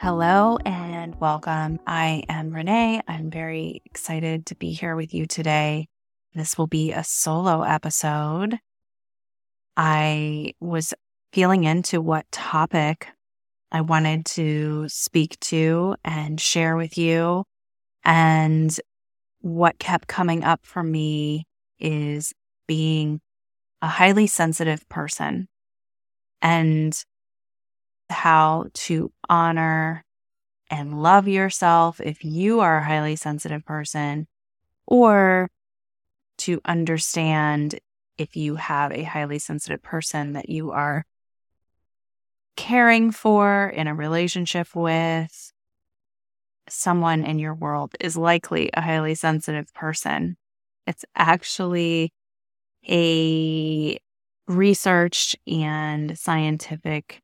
Hello and welcome. I am Renee. I'm very excited to be here with you today. This will be a solo episode. I was feeling into what topic I wanted to speak to and share with you. And what kept coming up for me is being a highly sensitive person and how to honor and love yourself if you are a highly sensitive person, or to understand if you have a highly sensitive person that you are caring for in a relationship with. Someone in your world is likely a highly sensitive person. It's actually a researched and scientific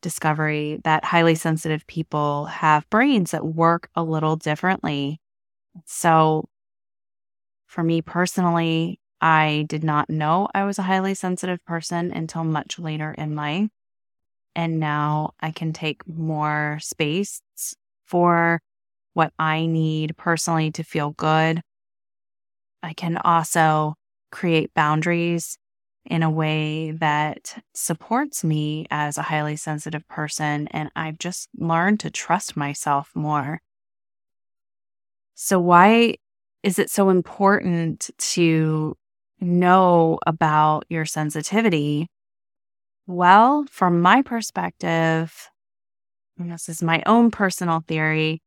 discovery that highly sensitive people have brains that work a little differently. So, for me personally, I did not know I was a highly sensitive person until much later in life. And now I can take more space for what I need personally to feel good. I can also create boundaries in a way that supports me as a highly sensitive person. And I've just learned to trust myself more. So, why is it so important to know about your sensitivity? Well, from my perspective, this is my own personal theory,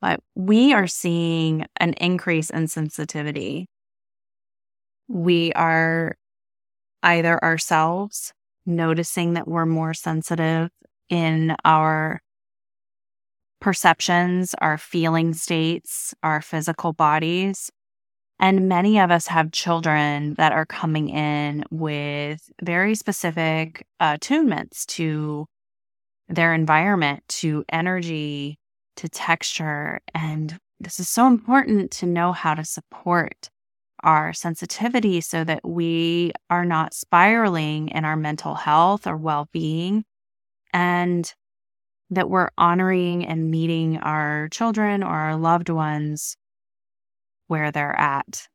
but we are seeing an increase in sensitivity. We are either ourselves noticing that we're more sensitive in our perceptions, our feeling states, our physical bodies. And many of us have children that are coming in with very specific attunements to their environment, to energy, to texture. And this is so important to know how to support our sensitivity so that we are not spiraling in our mental health or well being, and that we're honoring and meeting our children or our loved ones where they're at.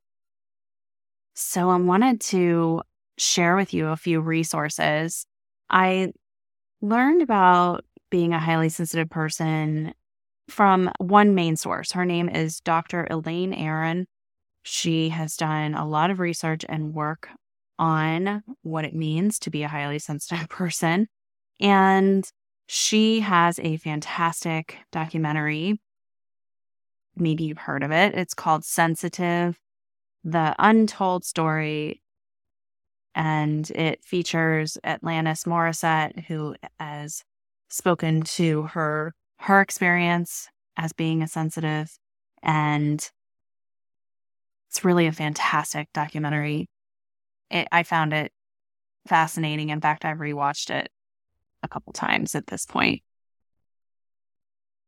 So, I wanted to share with you a few resources. I learned about being a highly sensitive person from one main source. Her name is Dr. Elaine Aron. She has done a lot of research and work on what it means to be a highly sensitive person. And she has a fantastic documentary. Maybe you've heard of it. It's called Sensitive The Untold Story. And it features Alanis Morissette, who has spoken to her her experience as being a sensitive and it's really a fantastic documentary. It, I found it fascinating. In fact, I've rewatched it a couple times at this point.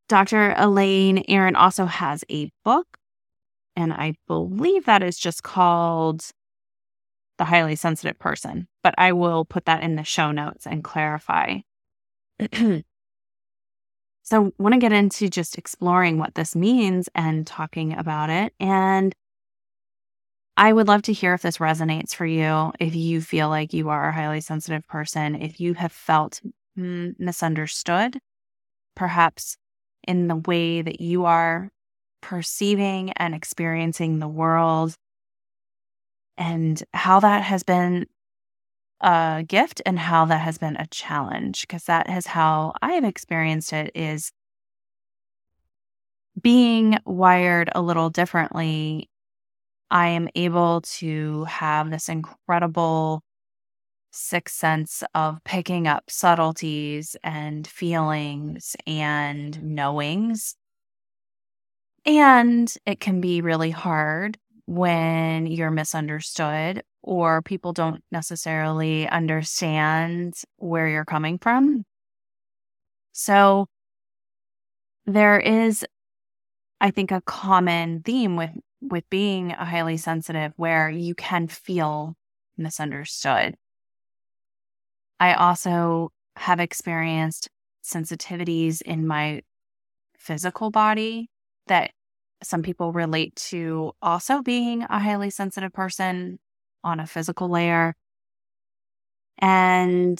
Dr. Elaine Aron also has a book, and I believe that is just called The Highly Sensitive Person, but I will put that in the show notes and clarify. so, want to get into just exploring what this means and talking about it. And I would love to hear if this resonates for you. If you feel like you are a highly sensitive person, if you have felt misunderstood, perhaps in the way that you are perceiving and experiencing the world, and how that has been a gift and how that has been a challenge, because that is how I have experienced it is being wired a little differently I am able to have this incredible sixth sense of picking up subtleties and feelings and knowings. And it can be really hard when you're misunderstood or people don't necessarily understand where you're coming from. So there is, I think, a common theme with with being a highly sensitive where you can feel misunderstood. I also have experienced sensitivities in my physical body that some people relate to also being a highly sensitive person on a physical layer. And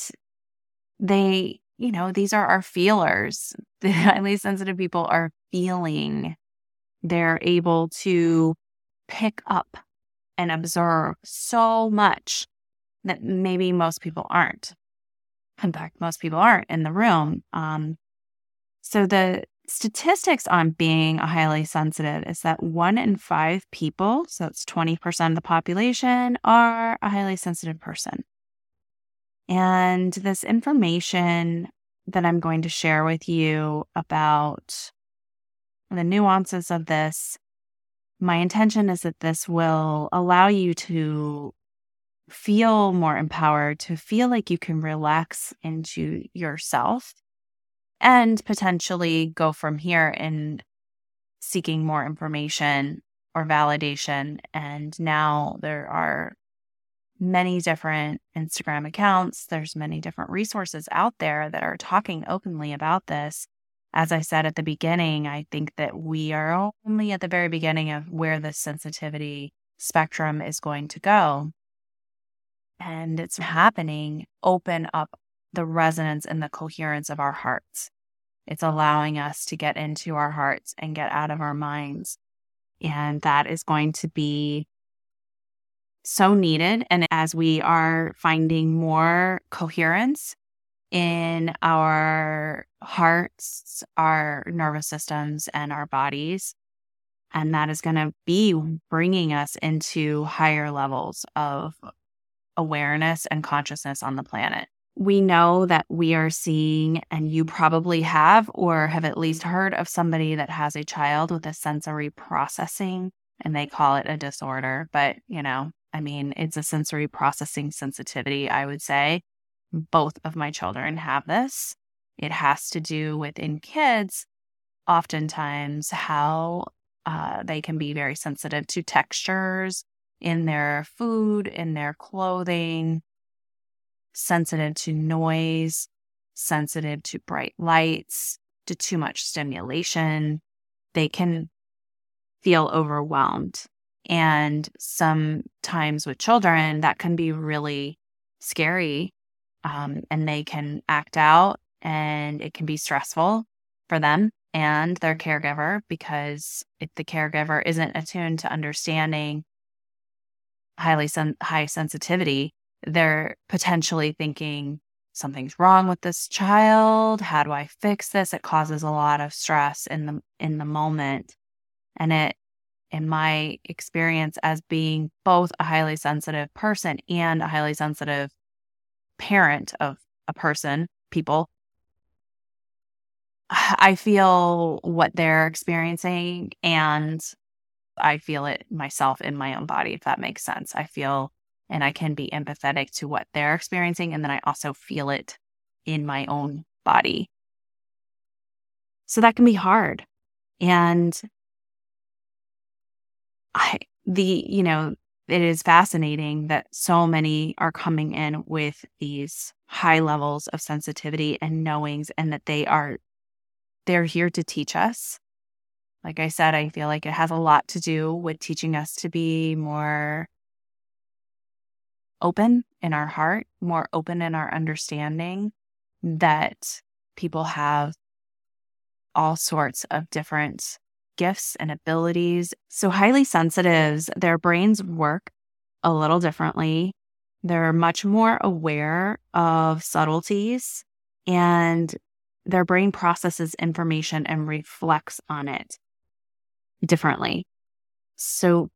they, you know, these are our feelers. The highly sensitive people are feeling. They're able to pick up and observe so much that maybe most people aren't. In fact, most people aren't in the room. Um, so the statistics on being highly sensitive is that one in five people, so it's 20% of the population, are a highly sensitive person. And this information that I'm going to share with you about the nuances of this, my intention is that this will allow you to feel more empowered, to feel like you can relax into yourself and potentially go from here in seeking more information or validation. And now there are many different Instagram accounts, there's many different resources out there that are talking openly about this. As I said at the beginning, I think that we are only at the very beginning of where the sensitivity spectrum is going to go. And it's happening, open up the resonance and the coherence of our hearts. It's allowing us to get into our hearts and get out of our minds. And that is going to be so needed. And as we are finding more coherence in our hearts, our nervous systems, and our bodies, and that is going to be bringing us into higher levels of awareness and consciousness on the planet. We know that we are seeing, and you probably have, or have at least heard of somebody that has a child with a sensory processing, and they call it a disorder. But, you know, I mean, it's a sensory processing sensitivity, I would say. Both of my children have this. It has to do with in kids, oftentimes, how uh, they can be very sensitive to textures in their food, in their clothing, sensitive to noise, sensitive to bright lights, to too much stimulation. They can feel overwhelmed. And sometimes with children, that can be really scary um, and they can act out and it can be stressful for them and their caregiver because if the caregiver isn't attuned to understanding highly sen- high sensitivity, they're potentially thinking something's wrong with this child. How do I fix this? It causes a lot of stress in the in the moment. And it in my experience as being both a highly sensitive person and a highly sensitive parent of a person, people, I feel what they're experiencing and I feel it myself in my own body, if that makes sense. I feel and I can be empathetic to what they're experiencing. And then I also feel it in my own body. So that can be hard. And I, the, you know, it is fascinating that so many are coming in with these high levels of sensitivity and knowings and that they are they're here to teach us. Like i said i feel like it has a lot to do with teaching us to be more open in our heart, more open in our understanding that people have all sorts of different gifts and abilities. So, highly sensitives, their brains work a little differently. They're much more aware of subtleties and their brain processes information and reflects on it differently. So,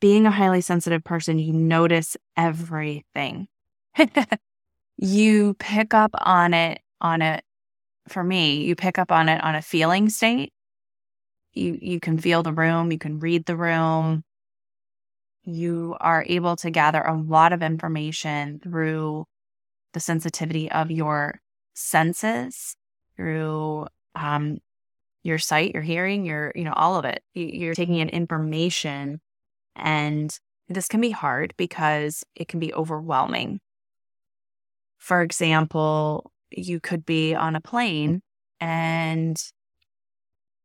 being a highly sensitive person, you notice everything. you pick up on it on it for me, you pick up on it on a feeling state. You you can feel the room, you can read the room. You are able to gather a lot of information through the sensitivity of your senses, through um, your sight, your hearing, your, you know, all of it. You're taking in information and this can be hard because it can be overwhelming. For example, you could be on a plane and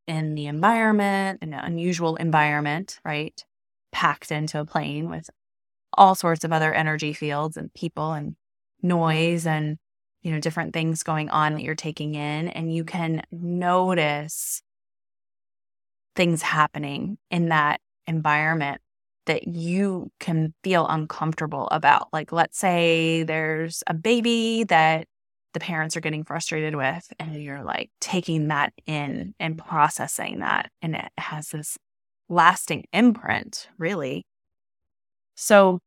in the environment, an unusual environment, right? Packed into a plane with all sorts of other energy fields and people and noise and you know different things going on that you're taking in and you can notice things happening in that environment that you can feel uncomfortable about like let's say there's a baby that the parents are getting frustrated with and you're like taking that in and processing that and it has this lasting imprint really so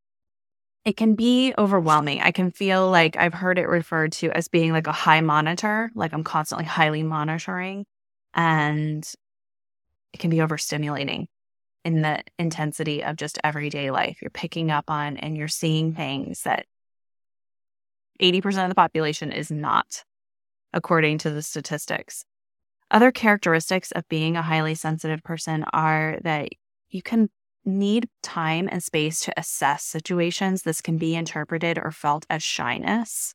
it can be overwhelming. I can feel like I've heard it referred to as being like a high monitor, like I'm constantly highly monitoring, and it can be overstimulating in the intensity of just everyday life. You're picking up on and you're seeing things that 80% of the population is not, according to the statistics. Other characteristics of being a highly sensitive person are that you can need time and space to assess situations, this can be interpreted or felt as shyness.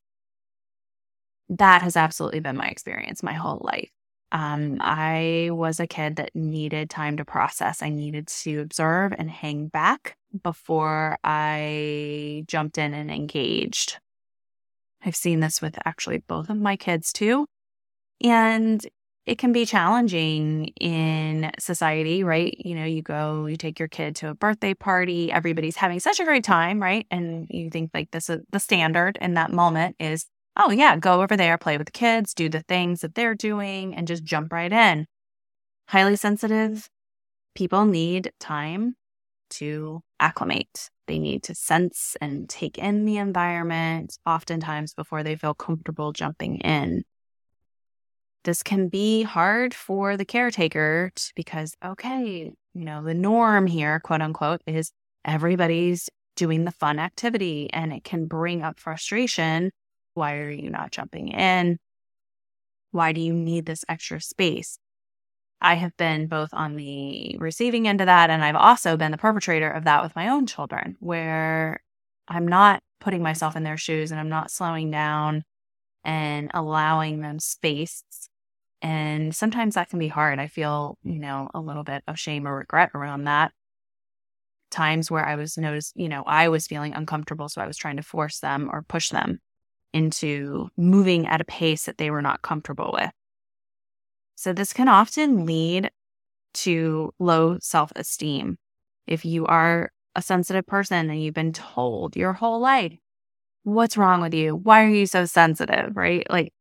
That has absolutely been my experience my whole life. Um, I was a kid that needed time to process. I needed to observe and hang back before I jumped in and engaged. I've seen this with actually both of my kids too. And it can be challenging in society, right? You know, you go, you take your kid to a birthday party, everybody's having such a great time, right? And you think like this is the standard in that moment is, oh, yeah, go over there, play with the kids, do the things that they're doing, and just jump right in. Highly sensitive people need time to acclimate. They need to sense and take in the environment, oftentimes before they feel comfortable jumping in this can be hard for the caretaker because, okay, you know, the norm here, quote unquote, is everybody's doing the fun activity and it can bring up frustration. Why are you not jumping in? Why do you need this extra space? I have been both on the receiving end of that, and I've also been the perpetrator of that with my own children, where I'm not putting myself in their shoes and I'm not slowing down and allowing them space and sometimes that can be hard. I feel, you know, a little bit of shame or regret around that. Times where I was noticed, you know, I was feeling uncomfortable. So I was trying to force them or push them into moving at a pace that they were not comfortable with. So this can often lead to low self esteem. If you are a sensitive person and you've been told your whole life, what's wrong with you? Why are you so sensitive? Right? Like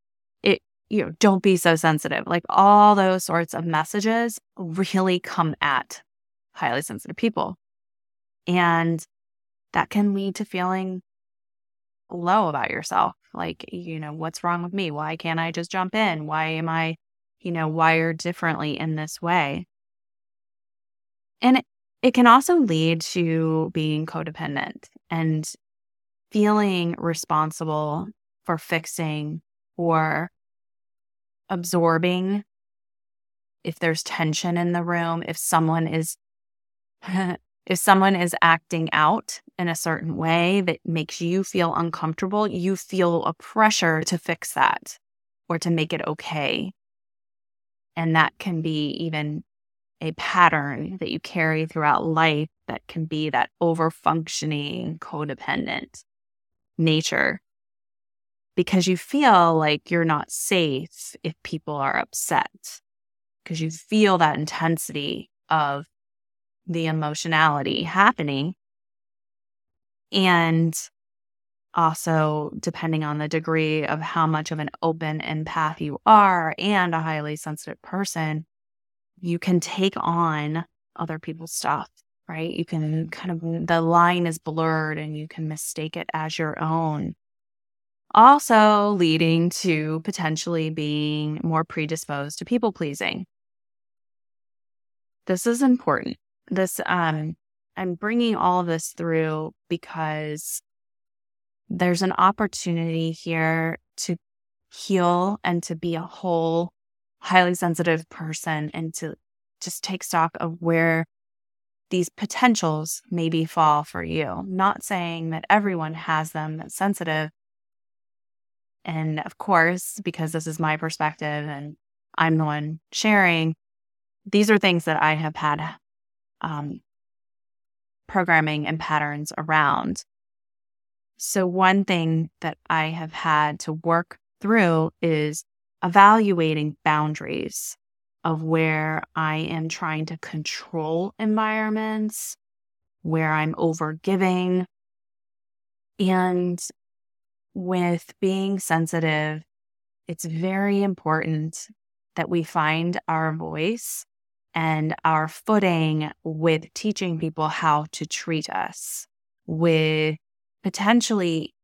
it, you know, don't be so sensitive. Like all those sorts of messages really come at highly sensitive people. And that can lead to feeling low about yourself. Like, you know, what's wrong with me? Why can't I just jump in? Why am I, you know, wired differently in this way? And it, it can also lead to being codependent and feeling responsible for fixing or absorbing if there's tension in the room, if someone is if someone is acting out in a certain way that makes you feel uncomfortable, you feel a pressure to fix that or to make it okay. And that can be even a pattern that you carry throughout life that can be that over functioning codependent nature because you feel like you're not safe if people are upset, because you feel that intensity of the emotionality happening. And also, depending on the degree of how much of an open empath you are and a highly sensitive person, you can take on other people's stuff, right? You can kind of, the line is blurred and you can mistake it as your own also leading to potentially being more predisposed to people pleasing. This is important. This, um, I'm bringing all this through because there's an opportunity here to heal and to be a whole, highly sensitive person and to just take stock of where these potentials maybe fall for you. Not saying that everyone has them that's sensitive, And of course, because this is my perspective and I'm the one sharing, these are things that I have had um, programming and patterns around. So, one thing that I have had to work through is evaluating boundaries of where I am trying to control environments, where I'm over giving. And with being sensitive, it's very important that we find our voice and our footing with teaching people how to treat us, with potentially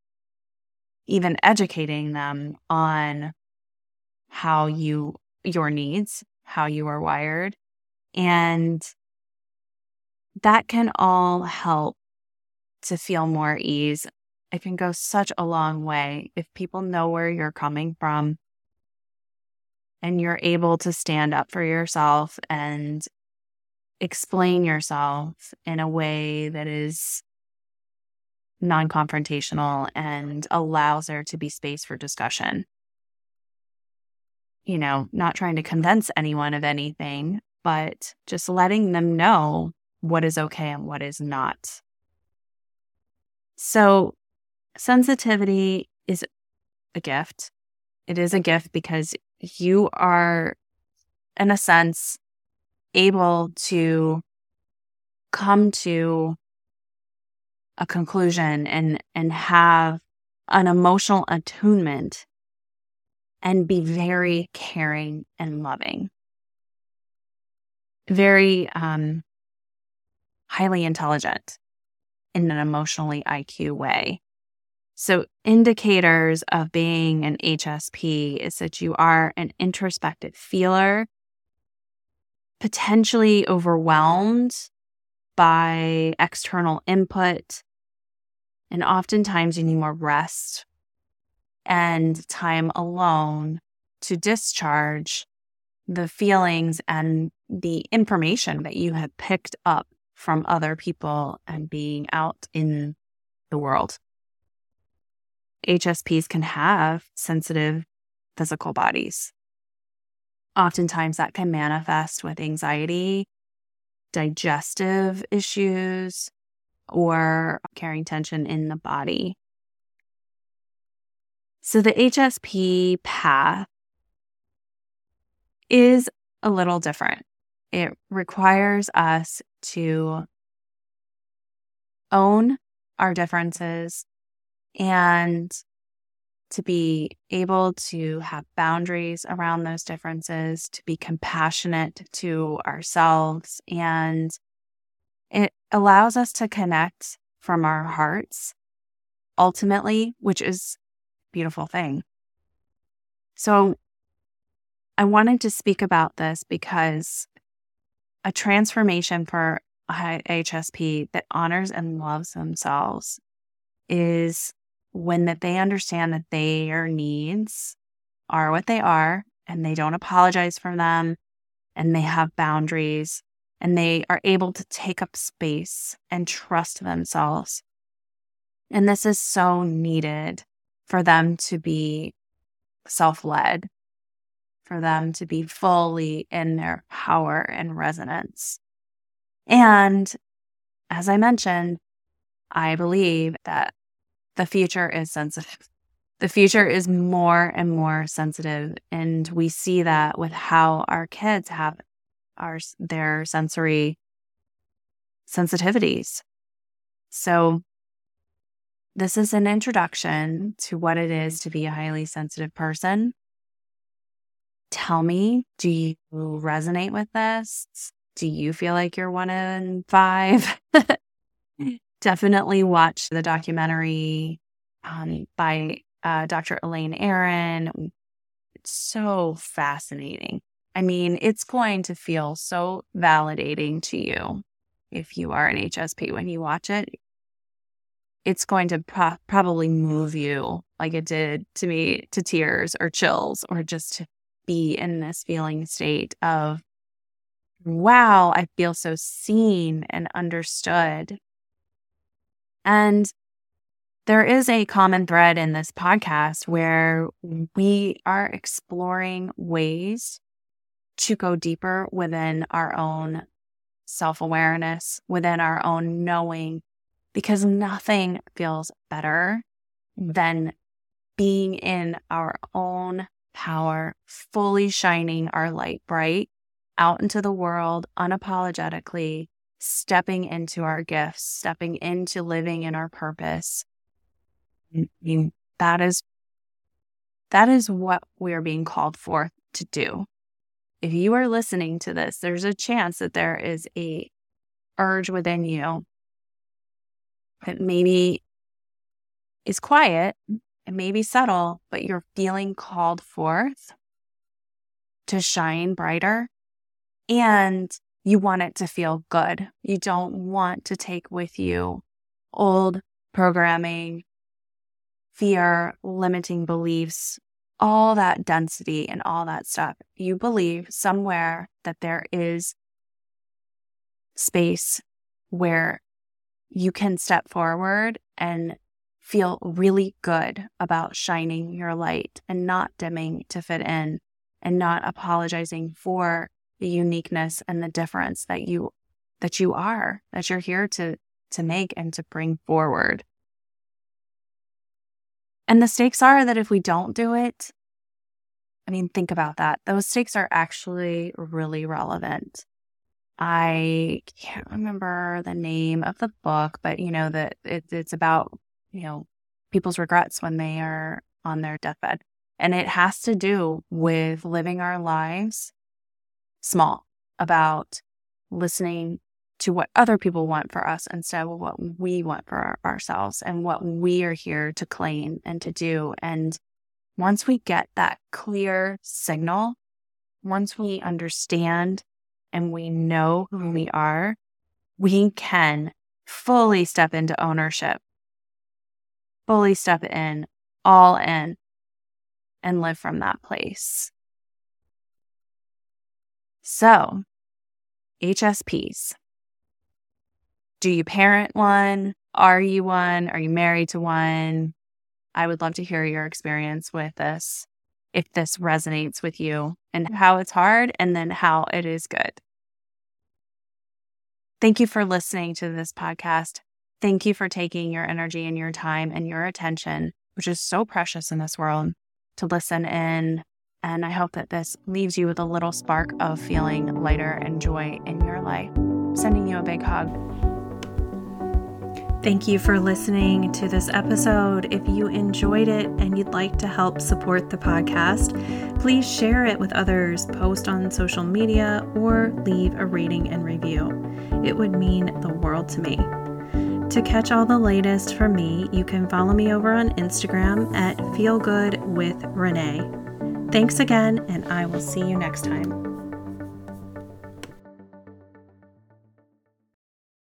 even educating them on how you your needs, how you are wired, and that can all help to feel more ease. It can go such a long way if people know where you're coming from and you're able to stand up for yourself and explain yourself in a way that is non confrontational and allows there to be space for discussion. You know, not trying to convince anyone of anything, but just letting them know what is okay and what is not. So, sensitivity is a gift. It is a gift because you are, in a sense, able to come to a conclusion and and have an emotional attunement and be very caring and loving. Very um, highly intelligent in an emotionally iq way. So indicators of being an hsp is that you are an introspective feeler potentially overwhelmed by external input and oftentimes you need more rest and time alone to discharge the feelings and the information that you have picked up from other people and being out in the world. HSPs can have sensitive physical bodies. Oftentimes, that can manifest with anxiety, digestive issues, or carrying tension in the body. So the HSP path is a little different. It requires us to own our differences and to be able to have boundaries around those differences, to be compassionate to ourselves and it allows us to connect from our hearts ultimately, which is a beautiful thing. So I wanted to speak about this because a transformation for HSP that honors and loves themselves is when that they understand that their needs are what they are and they don't apologize for them and they have boundaries and they are able to take up space and trust themselves. And this is so needed for them to be self led, for them to be fully in their power and resonance. And as I mentioned, I believe that the future is sensitive. The future is more and more sensitive. And we see that with how our kids have our their sensory sensitivities. So this is an introduction to what it is to be a highly sensitive person. Tell me, do you resonate with this? Do you feel like you're one in five? Definitely watch the documentary um, by uh, Dr. Elaine Aron. It's so fascinating. I mean, it's going to feel so validating to you if you are an HSP when you watch it. It's going to pro- probably move you like it did to me to tears or chills or just to be in this feeling state of, wow, I feel so seen and understood. And there is a common thread in this podcast where we are exploring ways to go deeper within our own self awareness, within our own knowing, because nothing feels better mm. than being in our own power, fully shining our light bright out into the world unapologetically, stepping into our gifts, stepping into living in our purpose. I mean, that is that is what we are being called forth to do. If you are listening to this, there's a chance that there is a urge within you that maybe is quiet, and maybe subtle, but you're feeling called forth to shine brighter and you want it to feel good. You don't want to take with you old programming, fear, limiting beliefs, all that density and all that stuff. You believe somewhere that there is space where you can step forward and feel really good about shining your light and not dimming to fit in and not apologizing for the uniqueness and the difference that you that you are that you're here to to make and to bring forward and the stakes are that if we don't do it, I mean, think about that. Those stakes are actually really relevant. I can't remember the name of the book, but you know that it, it's about you know people's regrets when they are on their deathbed, and it has to do with living our lives small, about listening to what other people want for us instead of what we want for our, ourselves and what we are here to claim and to do. And once we get that clear signal, once we understand and we know who we are, we can fully step into ownership, fully step in, all in, and live from that place. So, HSPs. Do you parent one? Are you one? Are you married to one? I would love to hear your experience with this, if this resonates with you, and mm. how it's hard, and then how it is good. Thank you for listening to this podcast. Thank you for taking your energy and your time and your attention, which is so precious in this world, to listen in. And I hope that this leaves you with a little spark of feeling lighter and joy in your life. Sending you a big hug. Thank you for listening to this episode. If you enjoyed it and you'd like to help support the podcast, please share it with others, post on social media, or leave a rating and review. It would mean the world to me. To catch all the latest from me, you can follow me over on Instagram at Feel Good with Renee. Thanks again, and I will see you next time.